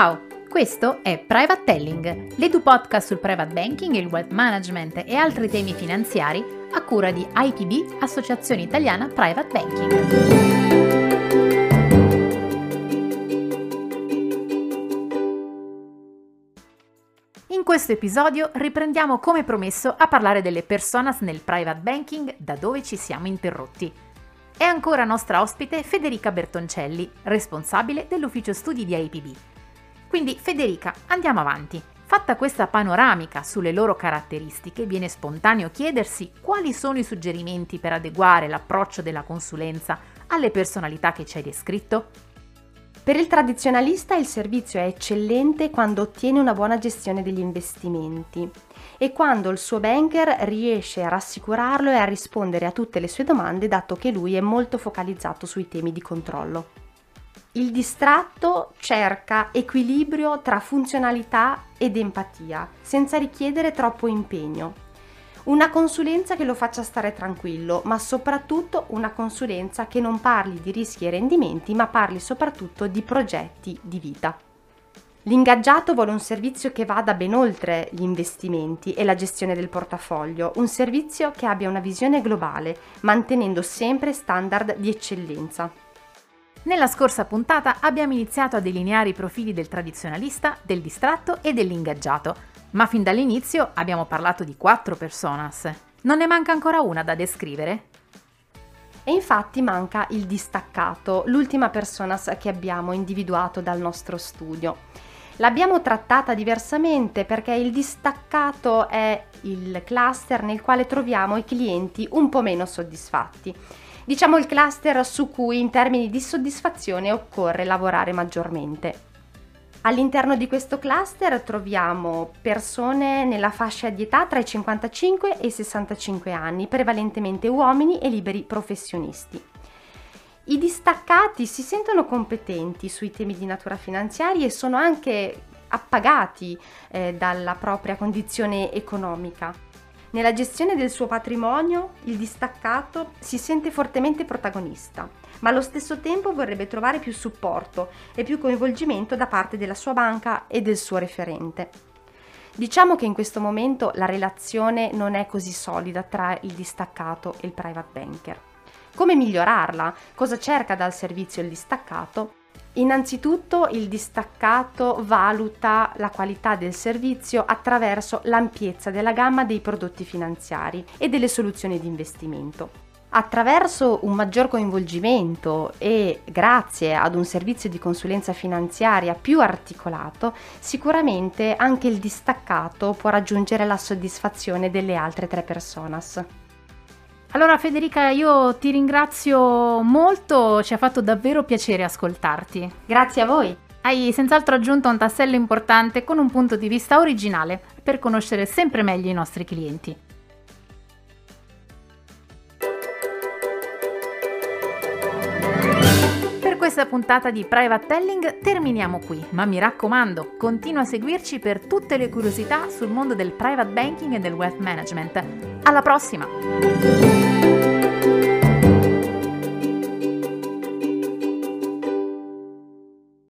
Ciao, questo è Private Telling, l'edu podcast sul private banking, il wealth management e altri temi finanziari a cura di IPB, Associazione Italiana Private Banking. In questo episodio riprendiamo come promesso a parlare delle personas nel private banking da dove ci siamo interrotti. È ancora nostra ospite Federica Bertoncelli, responsabile dell'ufficio studi di IPB. Quindi Federica, andiamo avanti. Fatta questa panoramica sulle loro caratteristiche, viene spontaneo chiedersi quali sono i suggerimenti per adeguare l'approccio della consulenza alle personalità che ci hai descritto? Per il tradizionalista il servizio è eccellente quando ottiene una buona gestione degli investimenti e quando il suo banker riesce a rassicurarlo e a rispondere a tutte le sue domande dato che lui è molto focalizzato sui temi di controllo. Il distratto cerca equilibrio tra funzionalità ed empatia, senza richiedere troppo impegno. Una consulenza che lo faccia stare tranquillo, ma soprattutto una consulenza che non parli di rischi e rendimenti, ma parli soprattutto di progetti di vita. L'ingaggiato vuole un servizio che vada ben oltre gli investimenti e la gestione del portafoglio, un servizio che abbia una visione globale, mantenendo sempre standard di eccellenza. Nella scorsa puntata abbiamo iniziato a delineare i profili del tradizionalista, del distratto e dell'ingaggiato, ma fin dall'inizio abbiamo parlato di quattro personas. Non ne manca ancora una da descrivere? E infatti manca il distaccato, l'ultima personas che abbiamo individuato dal nostro studio. L'abbiamo trattata diversamente perché il distaccato è il cluster nel quale troviamo i clienti un po' meno soddisfatti diciamo il cluster su cui in termini di soddisfazione occorre lavorare maggiormente. All'interno di questo cluster troviamo persone nella fascia di età tra i 55 e i 65 anni, prevalentemente uomini e liberi professionisti. I distaccati si sentono competenti sui temi di natura finanziaria e sono anche appagati eh, dalla propria condizione economica. Nella gestione del suo patrimonio il distaccato si sente fortemente protagonista, ma allo stesso tempo vorrebbe trovare più supporto e più coinvolgimento da parte della sua banca e del suo referente. Diciamo che in questo momento la relazione non è così solida tra il distaccato e il private banker. Come migliorarla? Cosa cerca dal servizio il distaccato? Innanzitutto il distaccato valuta la qualità del servizio attraverso l'ampiezza della gamma dei prodotti finanziari e delle soluzioni di investimento. Attraverso un maggior coinvolgimento e grazie ad un servizio di consulenza finanziaria più articolato, sicuramente anche il distaccato può raggiungere la soddisfazione delle altre tre personas. Allora Federica, io ti ringrazio molto, ci ha fatto davvero piacere ascoltarti. Grazie a voi. Hai senz'altro aggiunto un tassello importante con un punto di vista originale per conoscere sempre meglio i nostri clienti. Per questa puntata di Private Telling terminiamo qui, ma mi raccomando, continua a seguirci per tutte le curiosità sul mondo del private banking e del wealth management. Alla prossima!